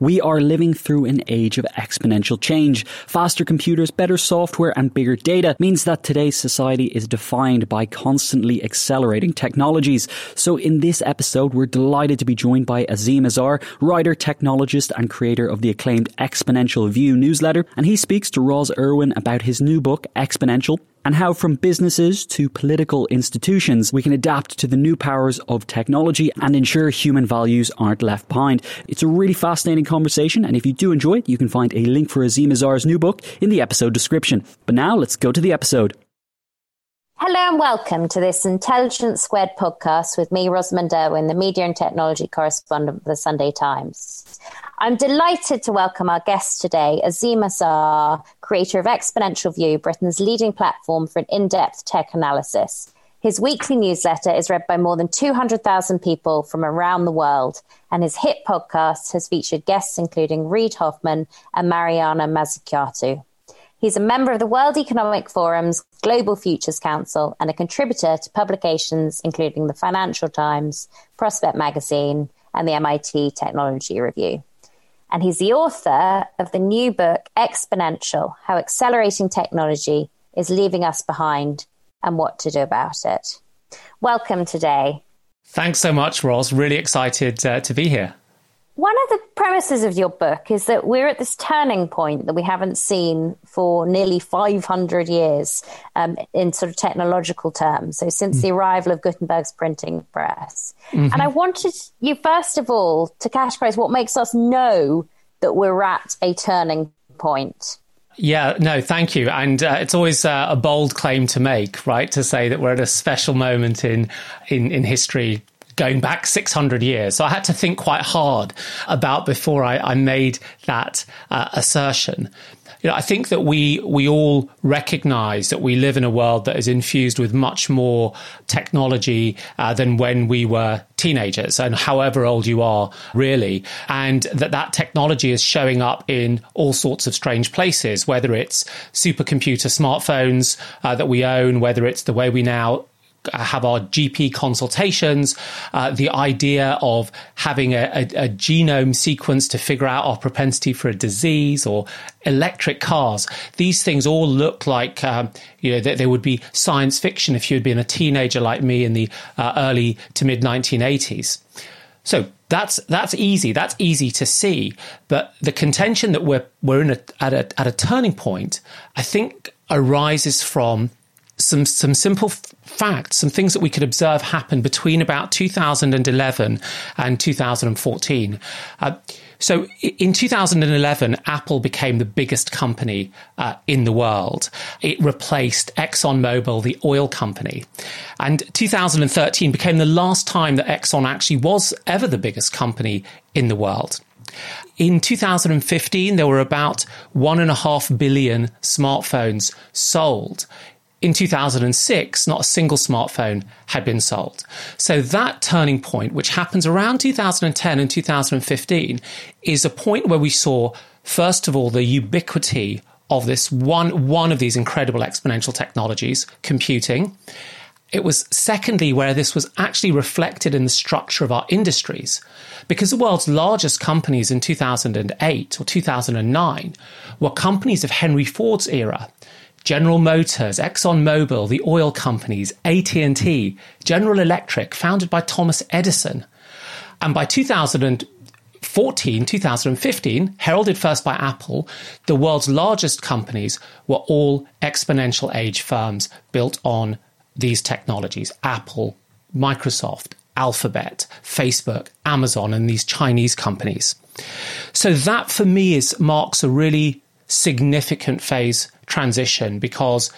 We are living through an age of exponential change. Faster computers, better software, and bigger data means that today's society is defined by constantly accelerating technologies. So in this episode, we're delighted to be joined by Azeem Azhar, writer, technologist, and creator of the acclaimed Exponential View newsletter. And he speaks to Roz Irwin about his new book, Exponential, and how from businesses to political institutions, we can adapt to the new powers of technology and ensure human values aren't left behind. It's a really fascinating conversation, and if you do enjoy it, you can find a link for Azeem Azhar's new book in the episode description. But now let's go to the episode. Hello and welcome to this Intelligence Squared podcast with me, Rosamund Irwin, the media and technology correspondent for the Sunday Times. I'm delighted to welcome our guest today, Azeem Azhar, creator of Exponential View, Britain's leading platform for an in-depth tech analysis. His weekly newsletter is read by more than 200,000 people from around the world, and his hit podcast has featured guests including Reid Hoffman and Mariana Mazzucato. He's a member of the World Economic Forum's Global Futures Council and a contributor to publications including the Financial Times, Prospect Magazine, and the MIT Technology Review. And he's the author of the new book, Exponential How Accelerating Technology is Leaving Us Behind and What to Do About It. Welcome today. Thanks so much, Ross. Really excited uh, to be here. One of the premises of your book is that we're at this turning point that we haven't seen for nearly 500 years um, in sort of technological terms. So, since mm. the arrival of Gutenberg's printing press. Mm-hmm. And I wanted you, first of all, to categorize what makes us know that we're at a turning point. Yeah, no, thank you. And uh, it's always uh, a bold claim to make, right? To say that we're at a special moment in in, in history going back 600 years. So I had to think quite hard about before I, I made that uh, assertion. You know, I think that we we all recognise that we live in a world that is infused with much more technology uh, than when we were teenagers, and however old you are, really, and that that technology is showing up in all sorts of strange places. Whether it's supercomputer smartphones uh, that we own, whether it's the way we now have our GP consultations, uh, the idea of having a, a, a, genome sequence to figure out our propensity for a disease or electric cars. These things all look like, um, you know, they, they, would be science fiction if you had been a teenager like me in the uh, early to mid 1980s. So that's that's easy. That's easy to see. But the contention that we're we're in a, at a at a turning point, I think, arises from some some simple f- facts, some things that we could observe happen between about 2011 and 2014. Uh, so in 2011, Apple became the biggest company uh, in the world. It replaced ExxonMobil, the oil company. And 2013 became the last time that Exxon actually was ever the biggest company in the world. In 2015, there were about one and a half billion smartphones sold in 2006, not a single smartphone had been sold. So that turning point, which happens around 2010 and 2015, is a point where we saw, first of all, the ubiquity of this one, one of these incredible exponential technologies, computing. It was secondly where this was actually reflected in the structure of our industries. Because the world's largest companies in 2008 or 2009 were companies of Henry Ford's era. General Motors, ExxonMobil, the oil companies, AT&T, General Electric, founded by Thomas Edison. And by 2000 2014, 2015, heralded first by Apple, the world's largest companies were all exponential age firms built on these technologies Apple, Microsoft, Alphabet, Facebook, Amazon, and these Chinese companies. So that for me is marks a really significant phase transition because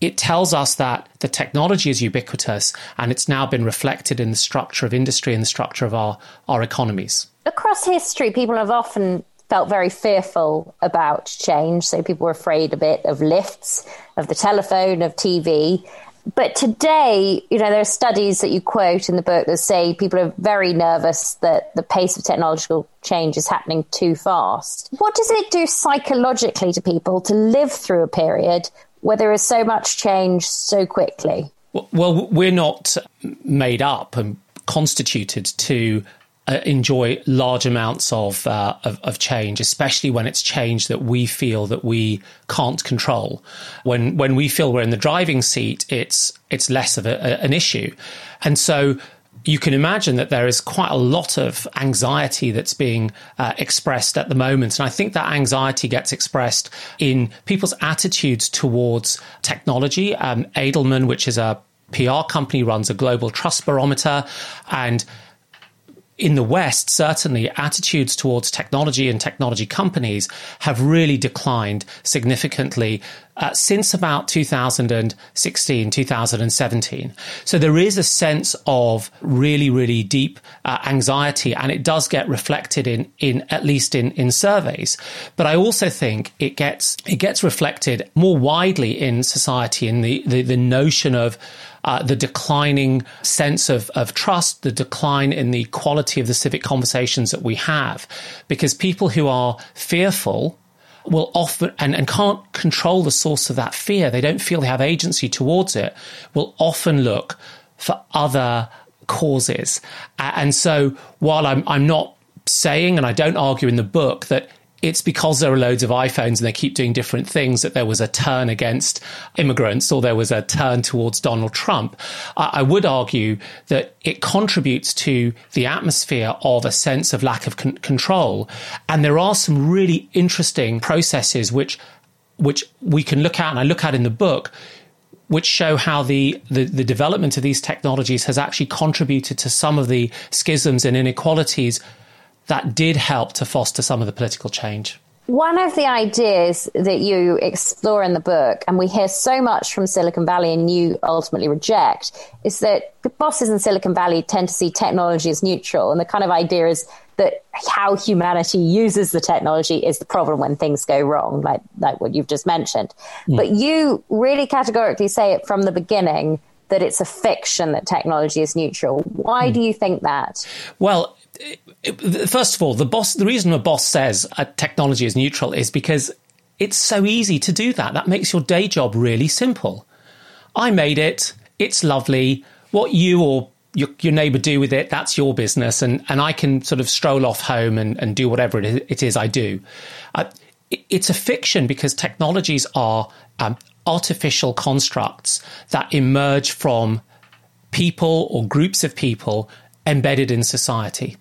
it tells us that the technology is ubiquitous and it's now been reflected in the structure of industry and the structure of our, our economies. Across history, people have often felt very fearful about change. So people were afraid a bit of lifts, of the telephone, of TV. But today, you know, there are studies that you quote in the book that say people are very nervous that the pace of technological change is happening too fast. What does it do psychologically to people to live through a period where there is so much change so quickly? Well, we're not made up and constituted to uh, enjoy large amounts of, uh, of, of change, especially when it's change that we feel that we can't control. When when we feel we're in the driving seat, it's it's less of a, a, an issue, and so you can imagine that there is quite a lot of anxiety that's being uh, expressed at the moment. And I think that anxiety gets expressed in people's attitudes towards technology. Um, Edelman, which is a PR company, runs a global trust barometer. And in the West, certainly attitudes towards technology and technology companies have really declined significantly uh, since about 2016, 2017. So there is a sense of really, really deep uh, anxiety, and it does get reflected in, in at least in, in surveys. But I also think it gets it gets reflected more widely in society in the, the, the notion of uh, the declining sense of, of trust, the decline in the quality of the civic conversations that we have. Because people who are fearful will often and, and can't control the source of that fear, they don't feel they have agency towards it, will often look for other causes. And so while I'm, I'm not saying, and I don't argue in the book, that it's because there are loads of iPhones and they keep doing different things that there was a turn against immigrants or there was a turn towards Donald Trump. I would argue that it contributes to the atmosphere of a sense of lack of con- control. And there are some really interesting processes which which we can look at and I look at in the book which show how the, the, the, development of these technologies has actually contributed to some of the schisms and inequalities that did help to foster some of the political change. One of the ideas that you explore in the book, and we hear so much from Silicon Valley and you ultimately reject, is that the bosses in Silicon Valley tend to see technology as neutral. And the kind of idea is that how humanity uses the technology is the problem when things go wrong, like, like what you've just mentioned. Mm. But you really categorically say it from the beginning that it's a fiction that technology is neutral. Why mm. do you think that? Well, first of all, the boss, the reason a boss says technology is neutral is because it's so easy to do that. That makes your day job really simple. I made it. It's lovely. What you or your, your neighbor do with it, that's your business. And, and I can sort of stroll off home and, and do whatever it is I do. Uh, it, it's a fiction because technologies are um, artificial constructs that emerge from people or groups of people embedded in society.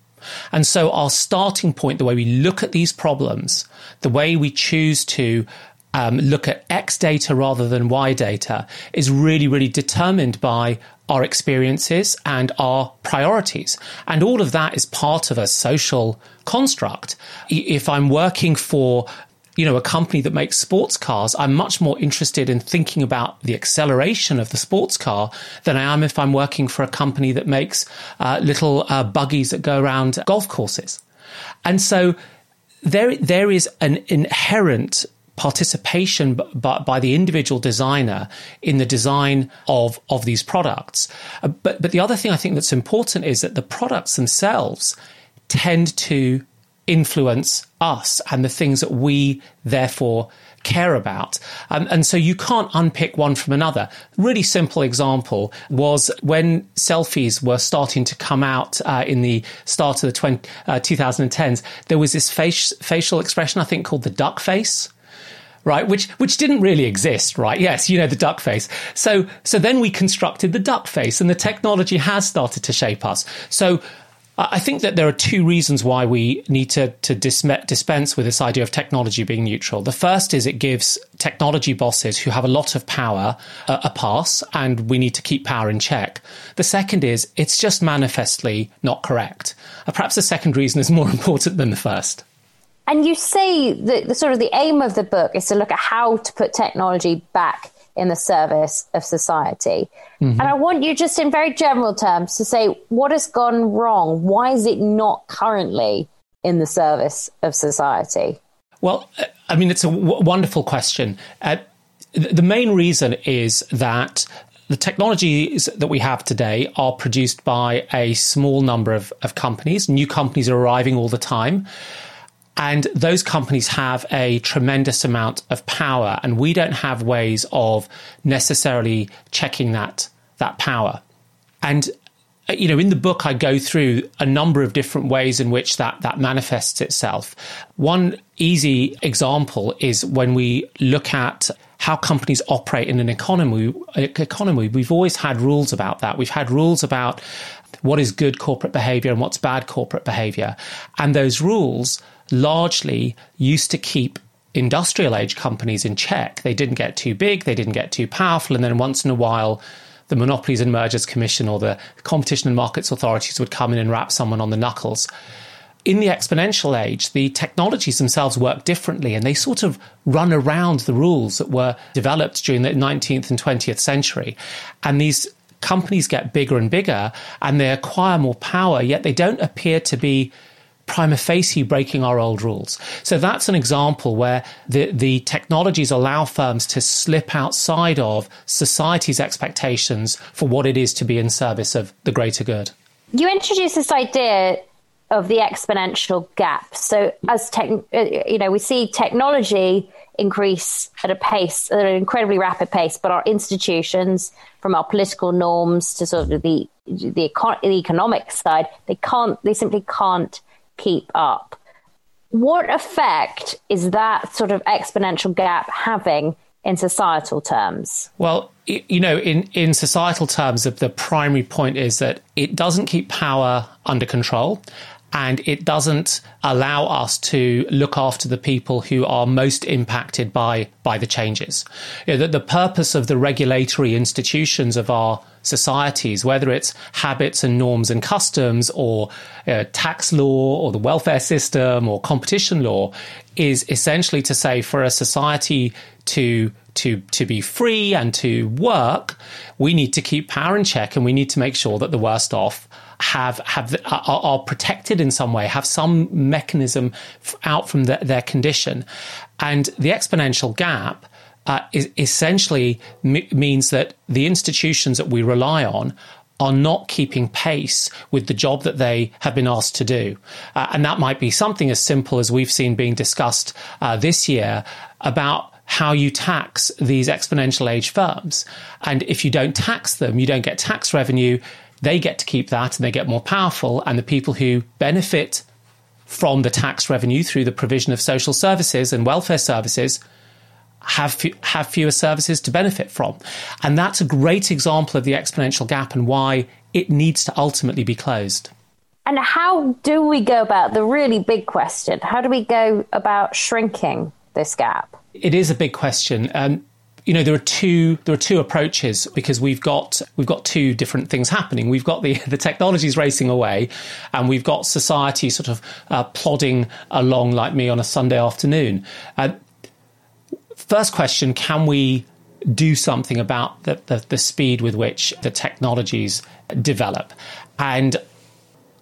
And so our starting point, the way we look at these problems, the way we choose to um, look at X data rather than Y data is really, really determined by our experiences and our priorities. And all of that is part of a social construct. If I'm working for you know, a company that makes sports cars, I'm much more interested in thinking about the acceleration of the sports car than I am if I'm working for a company that makes uh, little uh, buggies that go around golf courses. And so there, there is an inherent participation by, by the individual designer in the design of, of these products. Uh, but, but the other thing I think that's important is that the products themselves tend to influence us and the things that we therefore care about. Um, and so you can't unpick one from another. Really simple example was when selfies were starting to come out uh, in the start of the 20, uh, 2010s, there was this face, facial expression, I think, called the duck face right? Which which didn't really exist, right? Yes, you know the duck face. So so then we constructed the duck face, and the technology has started to shape us. So I think that there are two reasons why we need to, to dispense with this idea of technology being neutral. The first is it gives technology bosses who have a lot of power a, a pass, and we need to keep power in check. The second is it's just manifestly not correct. Uh, perhaps the second reason is more important than the first. And you say that the sort of the aim of the book is to look at how to put technology back in the service of society. Mm-hmm. And I want you just in very general terms to say what has gone wrong? Why is it not currently in the service of society? Well, I mean, it's a w- wonderful question. Uh, the main reason is that the technologies that we have today are produced by a small number of, of companies. New companies are arriving all the time. And those companies have a tremendous amount of power, and we don't have ways of necessarily checking that that power. And uh, you know, in the book, I go through a number of different ways in which that that manifests itself. One easy example is when we look at how companies operate in an economy. Uh, economy. We've always had rules about that. We've had rules about what is good corporate behavior and what's bad corporate behavior, and those rules largely used to keep industrial age companies in check. They didn't get too big, they didn't get too powerful, and then once in a while, the Monopolies and Mergers Commission or the Competition and Markets Authorities would come in and rap someone on the knuckles. In the exponential age, the technologies themselves work differently and they sort of run around the rules that were developed during the 19th and 20th century. And these companies get bigger and bigger and they acquire more power, yet they don't appear to be prima facie breaking our old rules. So that's an example where the, the technologies allow firms to slip outside of society's expectations for what it is to be in service of the greater good. You introduced this idea of the exponential gap. So as tech, uh, you know, we see technology increase at a pace, at an incredibly rapid pace, but our institutions, from our political norms to sort of the the, econ- the economic side, they can't, they simply can't keep up. What effect is that sort of exponential gap having in societal terms? Well, you know, in, in societal terms, the primary point is that it doesn't keep power under control and it doesn't allow us to look after the people who are most impacted by by the changes. You know, the, the purpose of the regulatory institutions of our societies, whether it's habits and norms and customs or uh, tax law or the welfare system or competition law, is essentially to say for a society to to to be free and to work, we need to keep power in check and we need to make sure that the worst off have have are, are protected in some way, have some mechanism out from the, their condition, and the exponential gap uh, is essentially m- means that the institutions that we rely on are not keeping pace with the job that they have been asked to do. Uh, and that might be something as simple as we've seen being discussed uh, this year about how you tax these exponential age firms. And if you don't tax them, you don't get tax revenue. They get to keep that and they get more powerful. And the people who benefit from the tax revenue through the provision of social services and welfare services have have fewer services to benefit from. And that's a great example of the exponential gap and why it needs to ultimately be closed. And how do we go about the really big question? How do we go about shrinking this gap? It is a big question. Um, you know there are two there are two approaches because we've got we've got two different things happening. We've got the the technologies racing away, and we've got society sort of uh, plodding along like me on a Sunday afternoon. Uh, First question Can we do something about the, the, the speed with which the technologies develop? And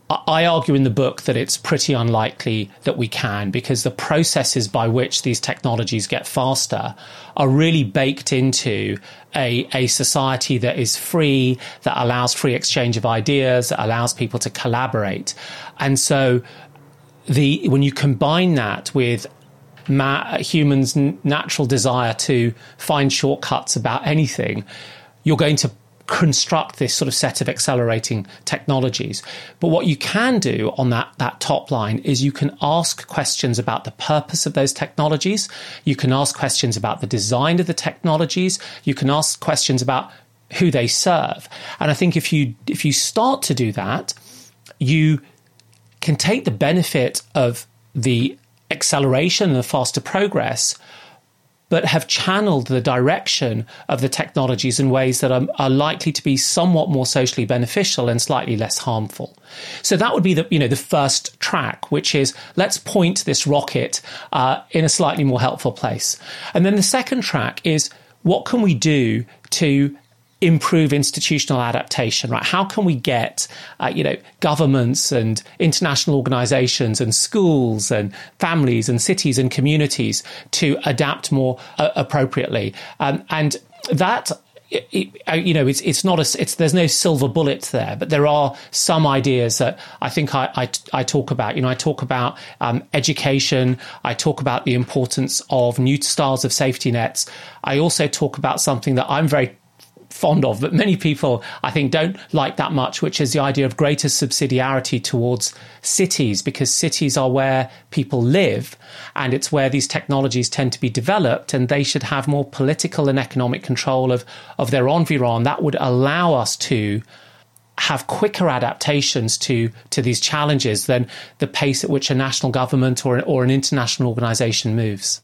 I argue in the book that it's pretty unlikely that we can because the processes by which these technologies get faster are really baked into a, a society that is free, that allows free exchange of ideas, that allows people to collaborate. And so the, when you combine that with ma- humans' natural desire to find shortcuts about anything, you're going to construct this sort of set of accelerating technologies. But what you can do on that, that top line is you can ask questions about the purpose of those technologies. You can ask questions about the design of the technologies. You can ask questions about who they serve. And I think if you if you start to do that, you can take the benefit of the acceleration and the faster progress, but have channeled the direction of the technologies in ways that are, are, likely to be somewhat more socially beneficial and slightly less harmful. So that would be the you know the first track, which is let's point this rocket uh, in a slightly more helpful place, and then the second track is what can we do to improve institutional adaptation, right? How can we get, uh, you know, governments and international organizations and schools and families and cities and communities to adapt more uh, appropriately? Um, and that it, uh, you know, it's it's not a it's there's no silver bullet there, but there are some ideas that I think I I, I talk about. You know, I talk about um, education. I talk about the importance of new styles of safety nets. I also talk about something that I'm very fond of, but many people, I think, don't like that much, which is the idea of greater subsidiarity towards cities, because cities are where people live and it's where these technologies tend to be developed, and they should have more political and economic control of, of their environ. That would allow us to have quicker adaptations to to these challenges than the pace at which a national government or, or an international organization moves.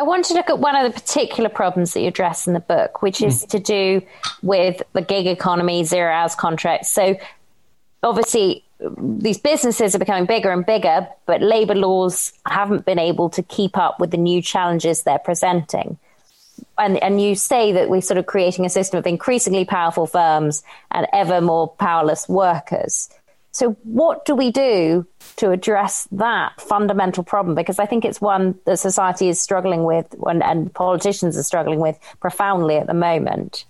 I want to look at one of the particular problems that you address in the book, which is mm. to do with the gig economy, zero hours contracts. So obviously, these businesses are becoming bigger and bigger, but labor laws haven't been able to keep up with the new challenges they're presenting. And, and you say that we're sort of creating a system of increasingly powerful firms and ever more powerless workers. So, what do we do to address that fundamental problem? Because I think it's one that society is struggling with and, and politicians are struggling with profoundly at the moment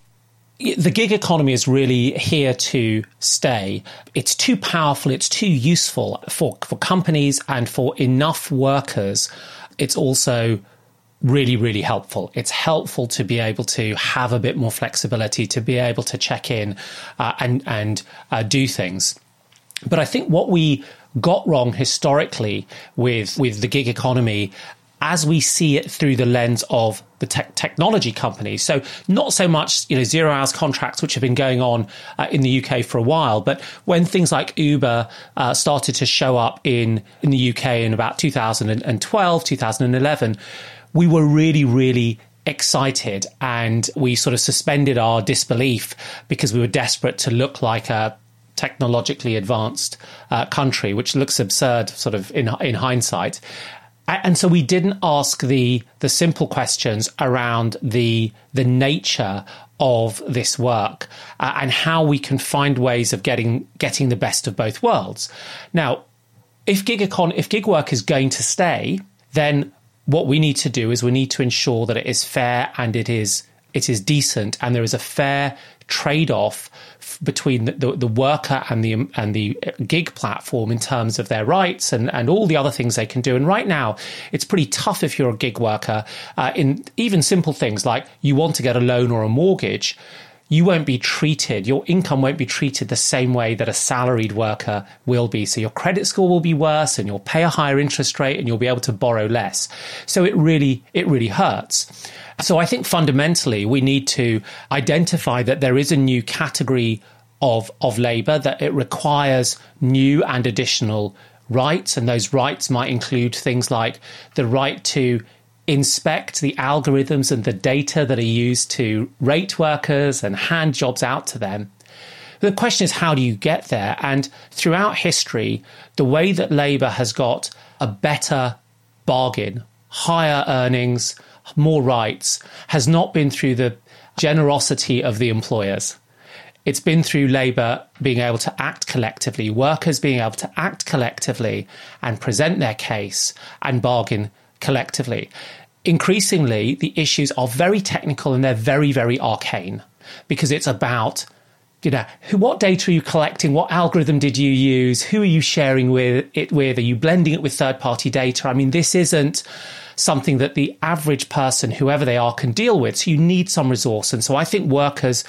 the gig economy is really here to stay. It's too powerful, it's too useful for, for companies and for enough workers. It's also really, really helpful. It's helpful to be able to have a bit more flexibility, to be able to check in uh, and, and uh, do things. But I think what we got wrong historically with, with the gig economy as we see it through the lens of the te- technology companies. So not so much you know zero hours contracts, which have been going on uh, in the UK for a while, but when things like Uber uh, started to show up in in the UK in about 2012, 2011, we were really, really excited and we sort of suspended our disbelief because we were desperate to look like a technologically advanced uh, country, which looks absurd, sort of in in hindsight. And so we didn't ask the the simple questions around the the nature of this work uh, and how we can find ways of getting getting the best of both worlds. Now, if gig econ- if gig work is going to stay, then what we need to do is we need to ensure that it is fair and it is it is decent and there is a fair trade off between the, the, the, worker and the and the gig platform in terms of their rights and, and all the other things they can do. And right now, it's pretty tough if you're a gig worker uh, in even simple things like you want to get a loan or a mortgage. You won't be treated, your income won't be treated the same way that a salaried worker will be. So your credit score will be worse and you'll pay a higher interest rate and you'll be able to borrow less. So it really, it really hurts. So I think fundamentally we need to identify that there is a new category of, of labour, that it requires new and additional rights. And those rights might include things like the right to inspect the algorithms and the data that are used to rate workers and hand jobs out to them. The question is, how do you get there? And throughout history, the way that Labour has got a better bargain, higher earnings, more rights, has not been through the generosity of the employers. It's been through Labour being able to act collectively, workers being able to act collectively and present their case and bargain collectively. Increasingly, the issues are very technical and they're very, very arcane because it's about you know, who, what data are you collecting? What algorithm did you use? Who are you sharing with it with? Are you blending it with third party data? I mean, this isn't something that the average person, whoever they are, can deal with. So you need some resource. And so I think workers,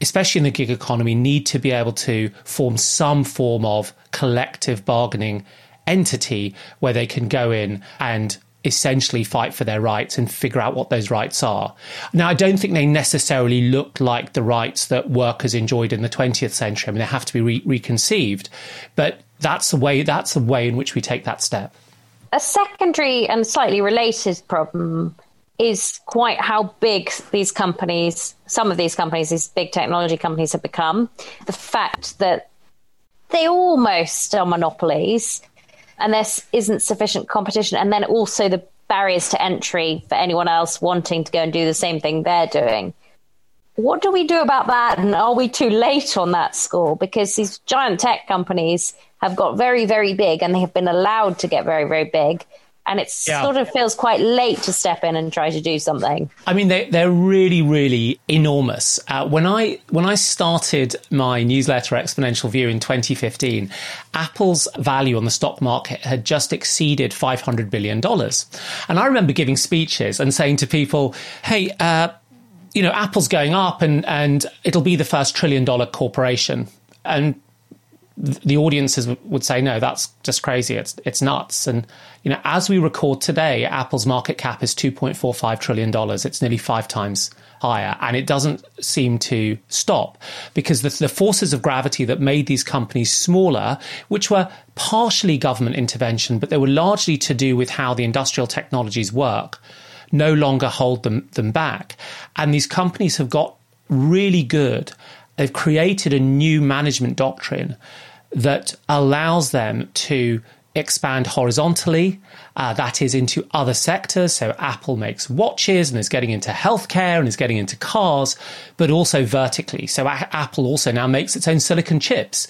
especially in the gig economy, need to be able to form some form of collective bargaining entity where they can go in and essentially fight for their rights and figure out what those rights are. Now, I don't think they necessarily look like the rights that workers enjoyed in the 20th century. I mean, they have to be re- reconceived, but that's the way. That's the way in which we take that step. A secondary and slightly related problem is quite how big these companies, some of these companies, these big technology companies, have become. The fact that they almost are monopolies and there isn't sufficient competition. And then also the barriers to entry for anyone else wanting to go and do the same thing they're doing. What do we do about that? And are we too late on that score? Because these giant tech companies have got very, very big and they have been allowed to get very, very big and it yeah. sort of feels quite late to step in and try to do something. I mean, they, they're really, really enormous. Uh, when I when I started my newsletter Exponential View in 2015, Apple's value on the stock market had just exceeded 500 billion dollars, and I remember giving speeches and saying to people, "Hey." Uh, you know, Apple's going up and, and it'll be the first trillion dollar corporation. And the audiences would say, no, that's just crazy. It's it's nuts. And you know, as we record today, Apple's market cap is two point four five trillion dollars. It's nearly five times higher, and it doesn't seem to stop because the, the forces of gravity that made these companies smaller, which were partially government intervention, but they were largely to do with how the industrial technologies work, no longer hold them them back. And these companies have got really good. They've created a new management doctrine that allows them to expand horizontally, uh, that is into other sectors. So Apple makes watches and is getting into healthcare and is getting into cars, but also vertically. So a- Apple also now makes its own silicon chips,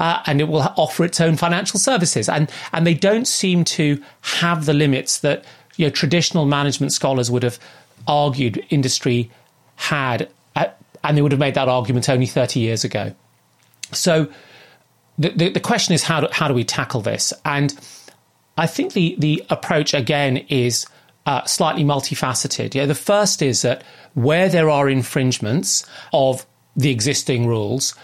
uh, and it will offer its own financial services. And and they don't seem to have the limits that know, traditional management scholars would have argued industry had, and they would have made that argument only thirty years ago. So the, the, question is how do, how do we tackle this? And I think the, the approach again is uh, slightly multifaceted. Yeah, the first is that where there are infringements of the existing rules,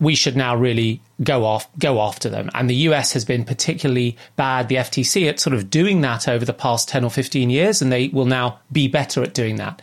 we should now really go off go after them. And the US has been particularly bad, the FTC, at sort of doing that over the past 10 or 15 years, and they will now be better at doing that.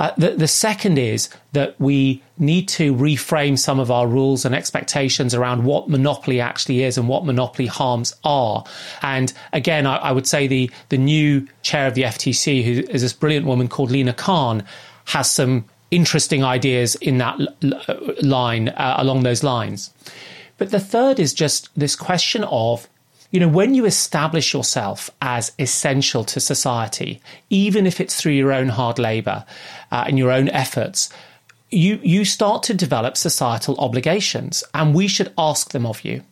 Uh, the, the second is that we need to reframe some of our rules and expectations around what monopoly actually is and what monopoly harms are. And again, I, I would say the, the new chair of the FTC, who is this brilliant woman called Lina Khan, has some interesting ideas in that l- line, uh, along those lines. But the third is just this question of you know, when you establish yourself as essential to society, even if it's through your own hard labor uh, and your own efforts, you, you start to develop societal obligations, and we should ask them of you.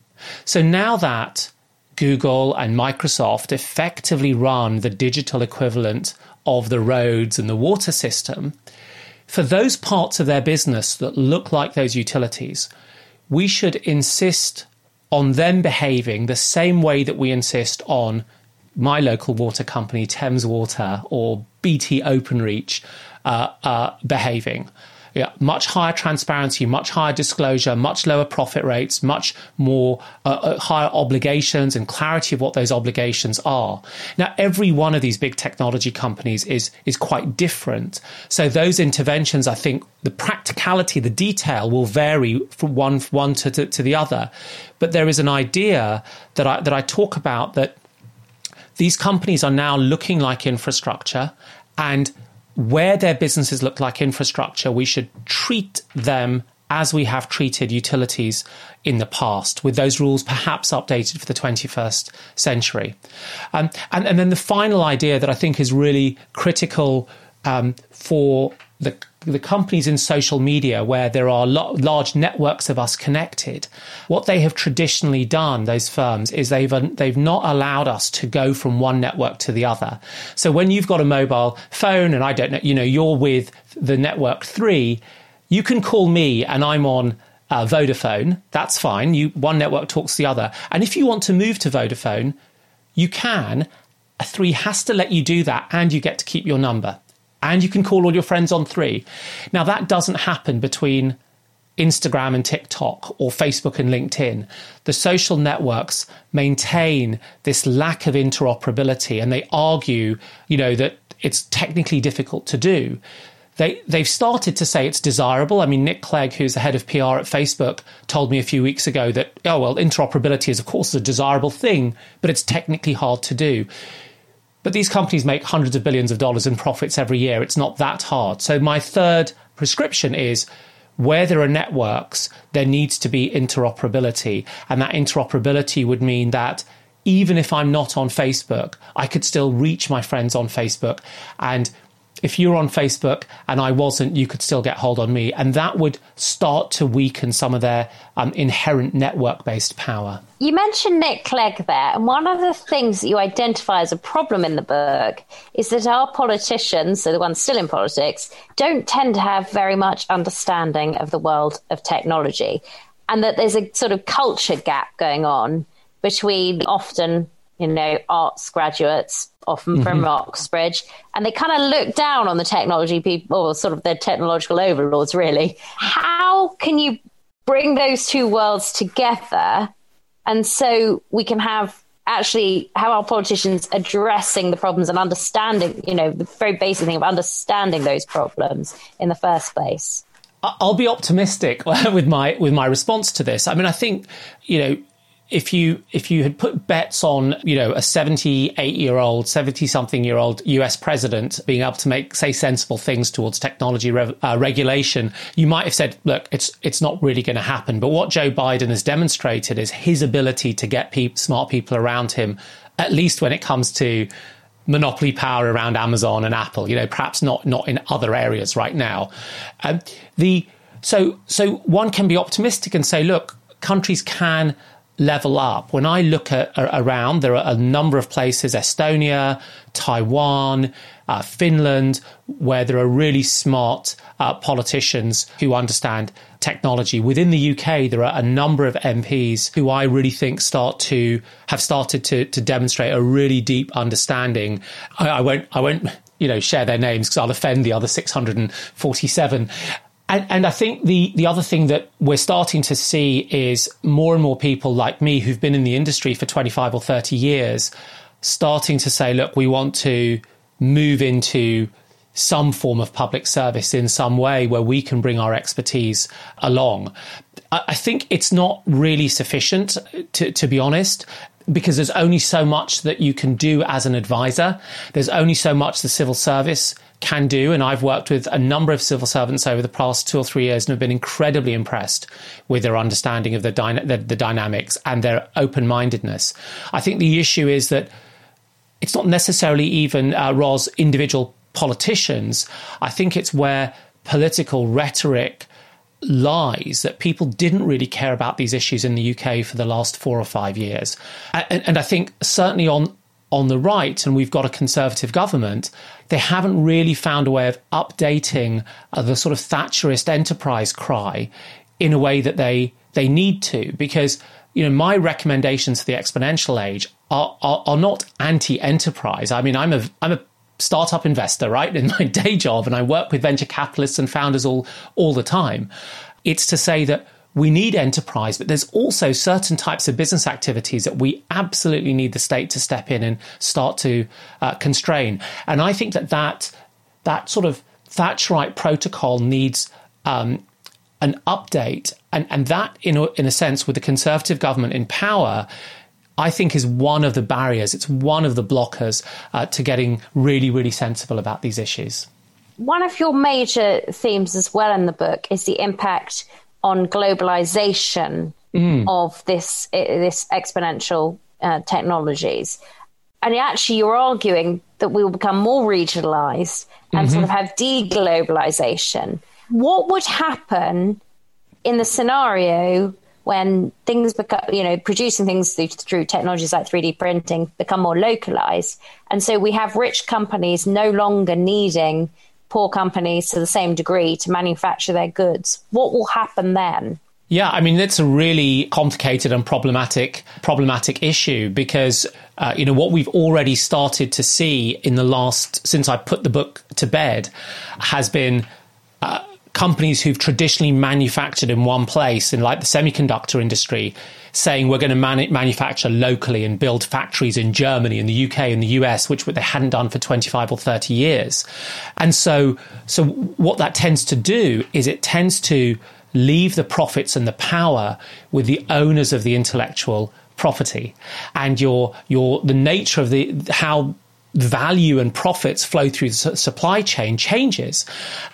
So now that Google and Microsoft effectively run the digital equivalent of the roads and the water system, for those parts of their business that look like those utilities, we should insist on them behaving the same way that we insist on my local water company, Thames Water, or BT Openreach, uh, uh, behaving. Yeah, much higher transparency, much higher disclosure, much lower profit rates, much more uh, uh, higher obligations and clarity of what those obligations are. Now, every one of these big technology companies is is quite different. So those interventions, I think, the practicality, the detail will vary from one one to, to, to the other. But there is an idea that I that I talk about that these companies are now looking like infrastructure and where their businesses look like infrastructure, we should treat them as we have treated utilities in the past, with those rules perhaps updated for the 21st century. Um, and, and then the final idea that I think is really critical um, for the the companies in social media where there are lo- large networks of us connected, what they have traditionally done, those firms, is they've they've not allowed us to go from one network to the other. So when you've got a mobile phone, and I don't know, you know, you're with the network three, you can call me, and I'm on. Uh, Vodafone, that's fine. You one network talks to the other, and if you want to move to Vodafone, you can. A three has to let you do that, and you get to keep your number and you can call all your friends on three. Now, that doesn't happen between Instagram and TikTok or Facebook and LinkedIn. The social networks maintain this lack of interoperability and they argue, you know, that it's technically difficult to do. They, they've started to say it's desirable. I mean, Nick Clegg, who's the head of PR at Facebook, told me a few weeks ago that, oh, well, interoperability is, of course, a desirable thing, but it's technically hard to do. But these companies make hundreds of billions of dollars in profits every year. It's not that hard. So, my third prescription is where there are networks, there needs to be interoperability. And that interoperability would mean that even if I'm not on Facebook, I could still reach my friends on Facebook and if you're on Facebook and I wasn't, you could still get hold on me. And that would start to weaken some of their um, inherent network based power. You mentioned Nick Clegg there. And one of the things that you identify as a problem in the book is that our politicians, so the ones still in politics, don't tend to have very much understanding of the world of technology. And that there's a sort of culture gap going on between often you know, arts graduates, often mm-hmm. from Oxbridge, and they kind of look down on the technology people, or sort of their technological overlords, really. How can you bring those two worlds together? And so we can have actually how our politicians addressing the problems and understanding, you know, the very basic thing of understanding those problems in the first place. I'll be optimistic with my with my response to this. I mean, I think you know if you if you had put bets on you know a 78 year old 70 something year old US president being able to make say sensible things towards technology re- uh, regulation you might have said look it's it's not really going to happen. But what Joe Biden has demonstrated is his ability to get pe- smart people around him at least when it comes to monopoly power around Amazon and Apple you know perhaps not not in other areas right now. Um, the so so one can be optimistic and say look countries can level up. When I look at around, there are a number of places, Estonia, Taiwan, uh, Finland, where there are really smart uh, politicians who understand technology. Within the UK, there are a number of MPs who I really think start to have started to, to demonstrate a really deep understanding. I, I won't, I won't, you know, share their names because I'll offend the other 647 and, and, I think the, the other thing that we're starting to see is more and more people like me who've been in the industry for 25 or 30 years starting to say, look, we want to move into some form of public service in some way where we can bring our expertise along. I, I think it's not really sufficient, to, to be honest because there's only so much that you can do as an advisor. There's only so much the civil service can do. And I've worked with a number of civil servants over the past two or three years and have been incredibly impressed with their understanding of the, dyna- the, the dynamics and their open mindedness. I think the issue is that it's not necessarily even uh, individual politicians. I think it's where political rhetoric lies that people didn't really care about these issues in the UK for the last four or five years. And, and I think certainly on on the right, and we've got a conservative government, they haven't really found a way of updating uh, the sort of Thatcherist enterprise cry in a way that they they need to. Because you know, my recommendations for the exponential age are are, are not anti-enterprise. I mean, I'm a I'm a startup investor, right, in my day job, and I work with venture capitalists and founders all all the time. It's to say that we need enterprise, but there's also certain types of business activities that we absolutely need the state to step in and start to uh, constrain. And I think that that that sort of Thatcherite protocol needs um, an update, and and that in a, in a sense, with the Conservative government in power. I think is one of the barriers. It's one of the blockers uh, to getting really, really sensible about these issues. One of your major themes as well in the book is the impact on globalization mm. of this this exponential uh, technologies. And actually, you're arguing that we will become more regionalized and mm-hmm. sort of have deglobalization. What would happen in the scenario when things become, you know, producing things through, through, technologies like 3D printing become more localized. And so we have rich companies no longer needing poor companies to the same degree to manufacture their goods. What will happen then? Yeah, I mean it's a really complicated and problematic problematic issue because uh, you know what we've already started to see in the last since I put the book to bed has been uh, companies who've traditionally manufactured in one place in like the semiconductor industry saying we're going to man- manufacture locally and build factories in Germany and the UK and the US, which they hadn't done for 25 or 30 years. And so, so what that tends to do is it tends to leave the profits and the power with the owners of the intellectual property and your your the nature of the how value and profits flow through the supply chain changes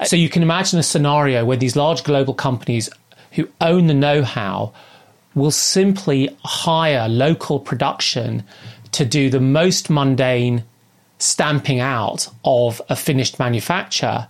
so you can imagine a scenario where these large global companies who own the know-how will simply hire local production to do the most mundane stamping out of a finished manufacture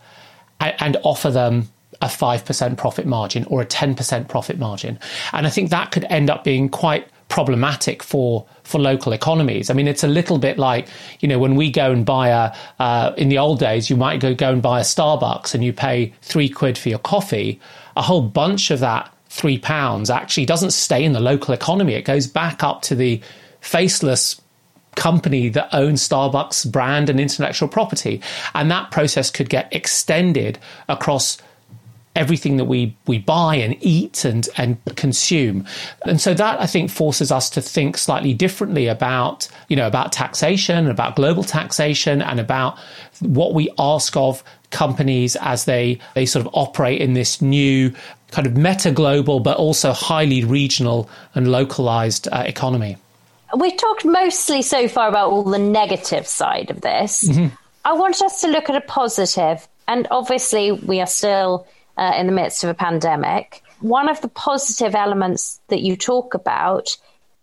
and, and offer them a 5% profit margin or a 10% profit margin. And I think that could end up being quite problematic for for local economies. I mean, it's a little bit like you know when we go and buy a uh, in the old days, you might go go and buy a Starbucks and you pay three quid for your coffee. A whole bunch of that three pounds actually doesn't stay in the local economy. It goes back up to the faceless company that owns Starbucks brand and intellectual property. And that process could get extended across everything that we, we buy and eat and, and consume. And so that I think forces us to think slightly differently about, you know, about taxation, about global taxation and about what we ask of companies as they, they sort of operate in this new kind of meta global, but also highly regional and localized uh, economy. We've talked mostly so far about all the negative side of this. Mm-hmm. I want us to look at a positive. and obviously, we are still uh, in the midst of a pandemic. One of the positive elements that you talk about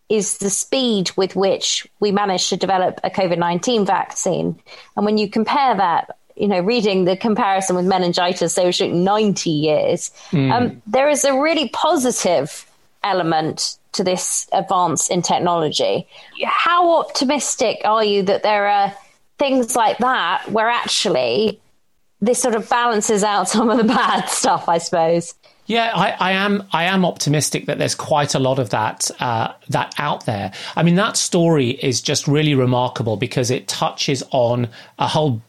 is the speed with which we managed to develop a COVID 19 vaccine. And when you compare that you know, reading the comparison with meningitis, they were showing 90 years. Mm. Um, there is a really positive element to this advance in technology. How optimistic are you that there are things like that where actually this sort of balances out some of the bad stuff, I suppose? Yeah, I, I, am. I am optimistic that there's quite a lot of that uh, that out there. I mean, that story is just really remarkable because it touches on a whole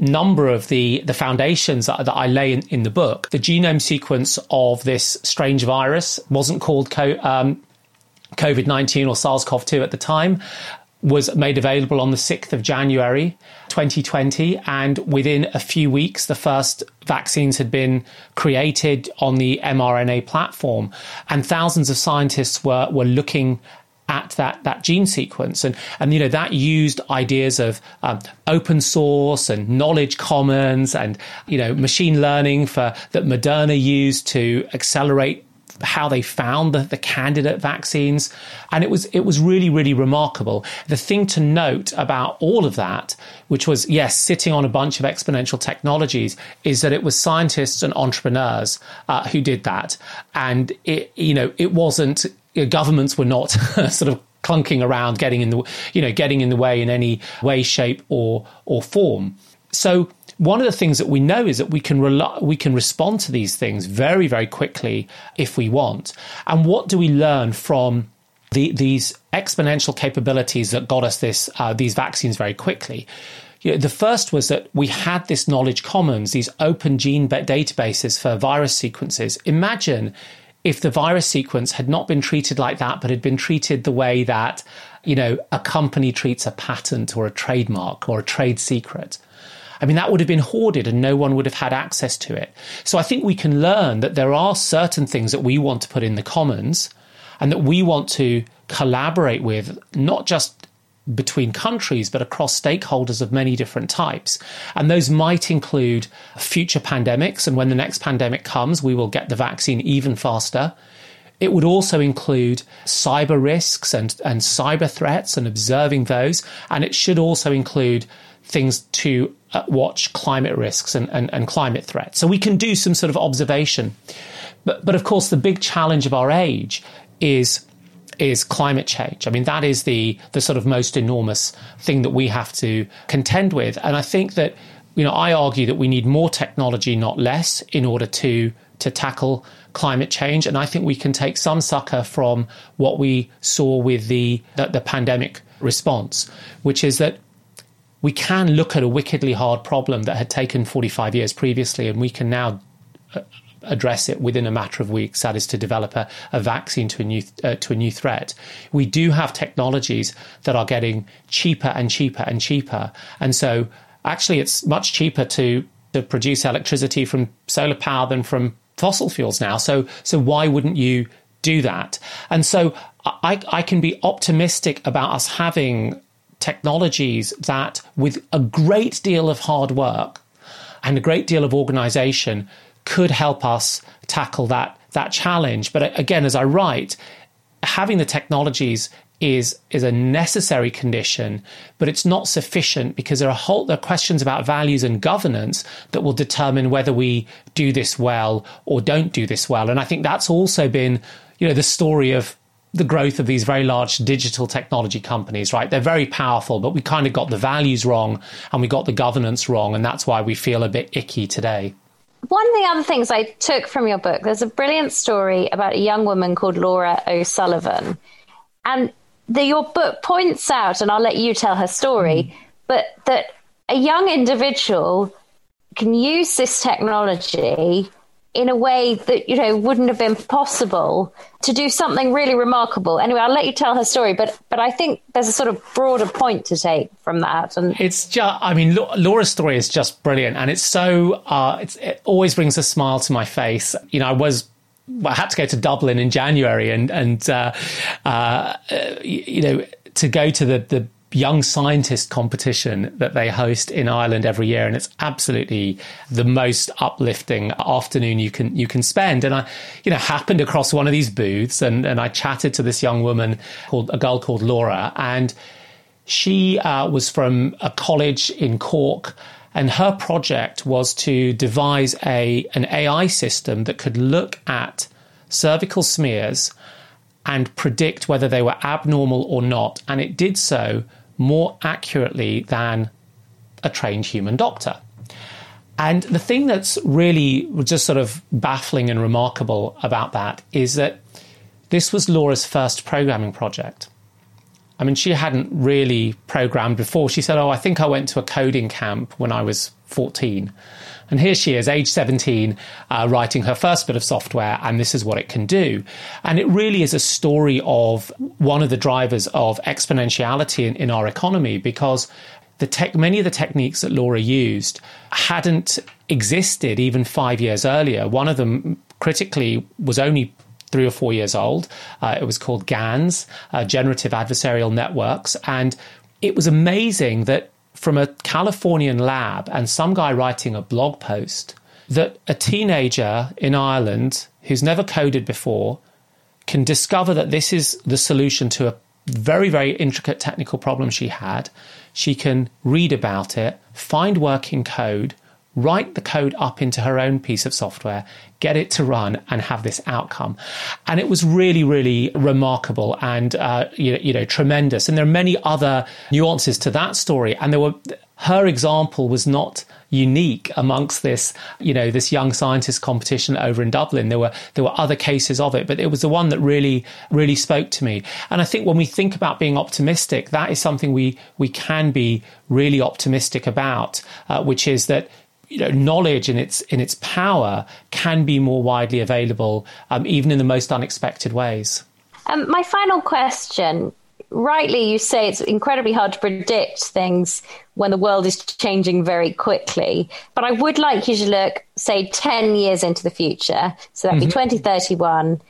number of the, the foundations that, that I lay in, in, the book. The genome sequence of this strange virus wasn't called co- um, COVID 19 or SARS CoV 2 at the time. Was made available on the 6th of January 2020. And within a few weeks, the first vaccines had been created on the mRNA platform. And thousands of scientists were, were looking at that that gene sequence. And and you know that used ideas of um, open source and knowledge commons and you know machine learning for that Moderna used to accelerate how they found the, the candidate vaccines. And it was it was really really remarkable. The thing to note about all of that which was yes sitting on a bunch of exponential technologies is that it was scientists and entrepreneurs uh, who did that. And it you know it wasn't you know, governments were not sort of clunking around, getting in the you know getting in the way in any way, shape, or or form. So one of the things that we know is that we can rely, we can respond to these things very very quickly if we want. And what do we learn from the, these exponential capabilities that got us this uh, these vaccines very quickly? you know, the first was that we had this knowledge commons, these open gene databases for virus sequences. Imagine if the virus sequence had not been treated like that, but had been treated the way that, you know, a company treats a patent or a trademark or a trade secret. I mean, that would have been hoarded and no one would have had access to it. So I think we can learn that there are certain things that we want to put in the commons and that we want to collaborate with, not just between countries, but across stakeholders of many different types. And those might include future pandemics. And when the next pandemic comes, we will get the vaccine even faster. It would also include cyber risks and, and cyber threats and observing those. And it should also include things to uh, watch climate risks and, and, and climate threats. So we can do some sort of observation. But, but of course, the big challenge of our age is is climate change. I mean, that is the the sort of most enormous thing that we have to contend with. And I think that you know, I argue that we need more technology, not less, in order to to tackle climate change. And I think we can take some succour from what we saw with the, the, the pandemic response, which is that we can look at a wickedly hard problem that had taken 45 years previously, and we can now uh, address it within a matter of weeks. That is to develop a, a vaccine to a new uh, to a new threat. We do have technologies that are getting cheaper and cheaper and cheaper, and so actually, it's much cheaper to to produce electricity from solar power than from fossil fuels now. So so why wouldn't you do that? And so I, I can be optimistic about us having technologies that, with a great deal of hard work and a great deal of organization, could help us tackle that that challenge. But again, as I write, having the technologies is is a necessary condition, but it's not sufficient because there are whole there are questions about values and governance that will determine whether we do this well or don't do this well. And I think that's also been, you know, the story of the growth of these very large digital technology companies, right? They're very powerful, but we kind of got the values wrong and we got the governance wrong, and that's why we feel a bit icky today. One of the other things I took from your book, there's a brilliant story about a young woman called Laura O'Sullivan. And the, your book points out, and I'll let you tell her story, mm. but that a young individual can use this technology in a way that you know wouldn't have been possible to do something really remarkable. Anyway, I'll let you tell her story, but but I think there's a sort of broader point to take from that. And it's just, I mean, Laura's story is just brilliant, and it's so uh, it's, it always brings a smile to my face. You know, I was I had to go to Dublin in January, and and uh, uh, you know to go to the the young scientist competition that they host in Ireland every year, and it's absolutely the most uplifting afternoon you can you can spend. And I, you know, happened across one of these booths, and and I chatted to this young woman called a girl called Laura, and she uh, was from a college in Cork. And her project was to devise a an AI system that could look at cervical smears and predict whether they were abnormal or not. And it did so more accurately than a trained human doctor. And the thing that's really just sort of baffling and remarkable about that is that this was Laura's first programming project. I mean, she hadn't really programmed before. She said, Oh, I think I went to a coding camp when I was 14. And here she is, age 17, uh, writing her first bit of software, and this is what it can do. And it really is a story of one of the drivers of exponentiality in, in our economy because the tech, many of the techniques that Laura used hadn't existed even five years earlier. One of them, critically, was only three or four years old. Uh, it was called GANs, uh, Generative Adversarial Networks. And it was amazing that from a Californian lab and some guy writing a blog post that a teenager in Ireland who's never coded before can discover that this is the solution to a very, very intricate technical problem she had. She can read about it, find working code, write the code up into her own piece of software, get it to run, and have this outcome. And it was really, really remarkable and uh, you, you know tremendous. And there are many other nuances to that story. And there were her example was not unique amongst this, you know, this young scientist competition over in Dublin. There were there were other cases of it, but it was the one that really really spoke to me. And I think when we think about being optimistic, that is something we we can be really optimistic about, uh, which is that you know, knowledge in its in its power can be more widely available, um, even in the most unexpected ways. Um, my final question. Rightly, you say it's incredibly hard to predict things when the world is changing very quickly. But I would like you to look, say, 10 years into the future. So that'd mm-hmm. be 2031.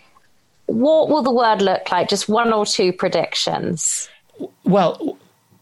What will the world look like? Just one or two predictions. Well,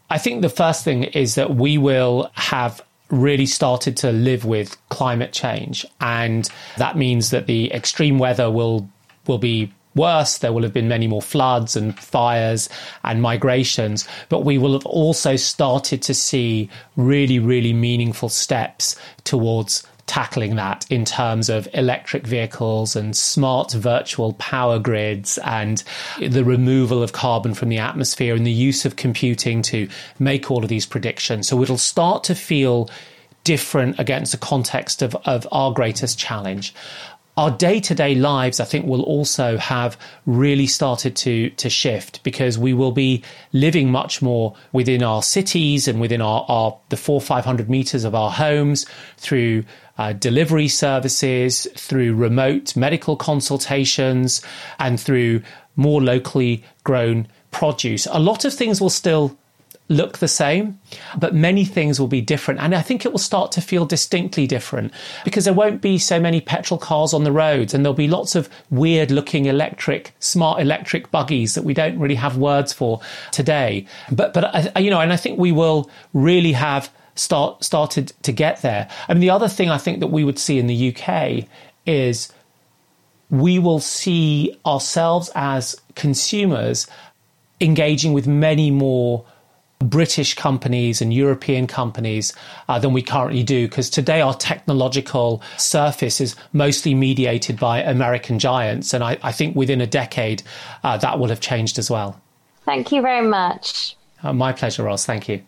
I think the first thing is that we will have really started to live with climate change. And that means that the extreme weather will will be worse. There will have been many more floods and fires and migrations, but we will have also started to see really, really meaningful steps towards tackling that in terms of electric vehicles and smart virtual power grids and the removal of carbon from the atmosphere and the use of computing to make all of these predictions. So it'll start to feel different against the context of, of our greatest challenge our day-to-day lives i think will also have really started to to shift because we will be living much more within our cities and within our, our the four five hundred meters of our homes through uh, delivery services through remote medical consultations and through more locally grown produce. A lot of things will still look the same, but many things will be different. And I think it will start to feel distinctly different because there won't be so many petrol cars on the roads and there'll be lots of weird looking electric, smart electric buggies that we don't really have words for today. But, but, you know, and I think we will really have start, started to get there. I mean, the other thing I think that we would see in the UK is we will see ourselves as consumers engaging with many more British companies and European companies uh, than we currently do, because today our technological surface is mostly mediated by American giants. And I, I think within a decade, uh, that will have changed as well. Thank you very much. Uh, my pleasure, Ross. Thank you.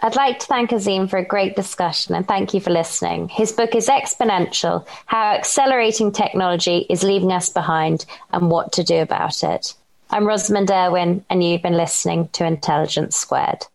I'd like to thank Azeem for a great discussion and thank you for listening. His book is Exponential How Accelerating Technology is Leaving Us Behind and What to Do About It. I'm Rosamund Irwin, and you've been listening to Intelligence Squared.